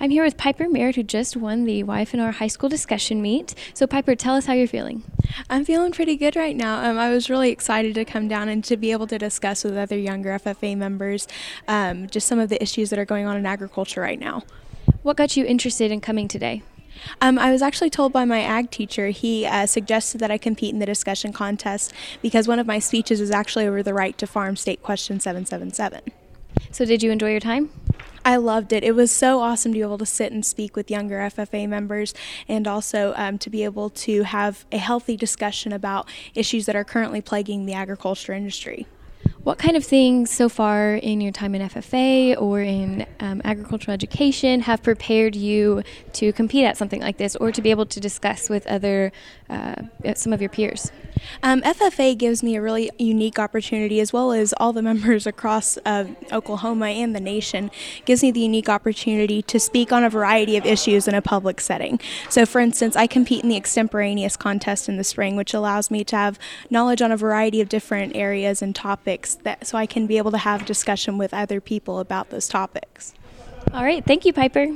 I'm here with Piper Merritt, who just won the YF&R High School Discussion Meet. So, Piper, tell us how you're feeling. I'm feeling pretty good right now. Um, I was really excited to come down and to be able to discuss with other younger FFA members um, just some of the issues that are going on in agriculture right now. What got you interested in coming today? Um, I was actually told by my ag teacher, he uh, suggested that I compete in the discussion contest because one of my speeches is actually over the right to farm state question 777. So, did you enjoy your time? I loved it. It was so awesome to be able to sit and speak with younger FFA members and also um, to be able to have a healthy discussion about issues that are currently plaguing the agriculture industry. What kind of things so far in your time in FFA or in um, agricultural education have prepared you to compete at something like this or to be able to discuss with other, uh, some of your peers? Um, FFA gives me a really unique opportunity, as well as all the members across uh, Oklahoma and the nation, gives me the unique opportunity to speak on a variety of issues in a public setting. So, for instance, I compete in the extemporaneous contest in the spring, which allows me to have knowledge on a variety of different areas and topics that so I can be able to have discussion with other people about those topics. All right, thank you, Piper.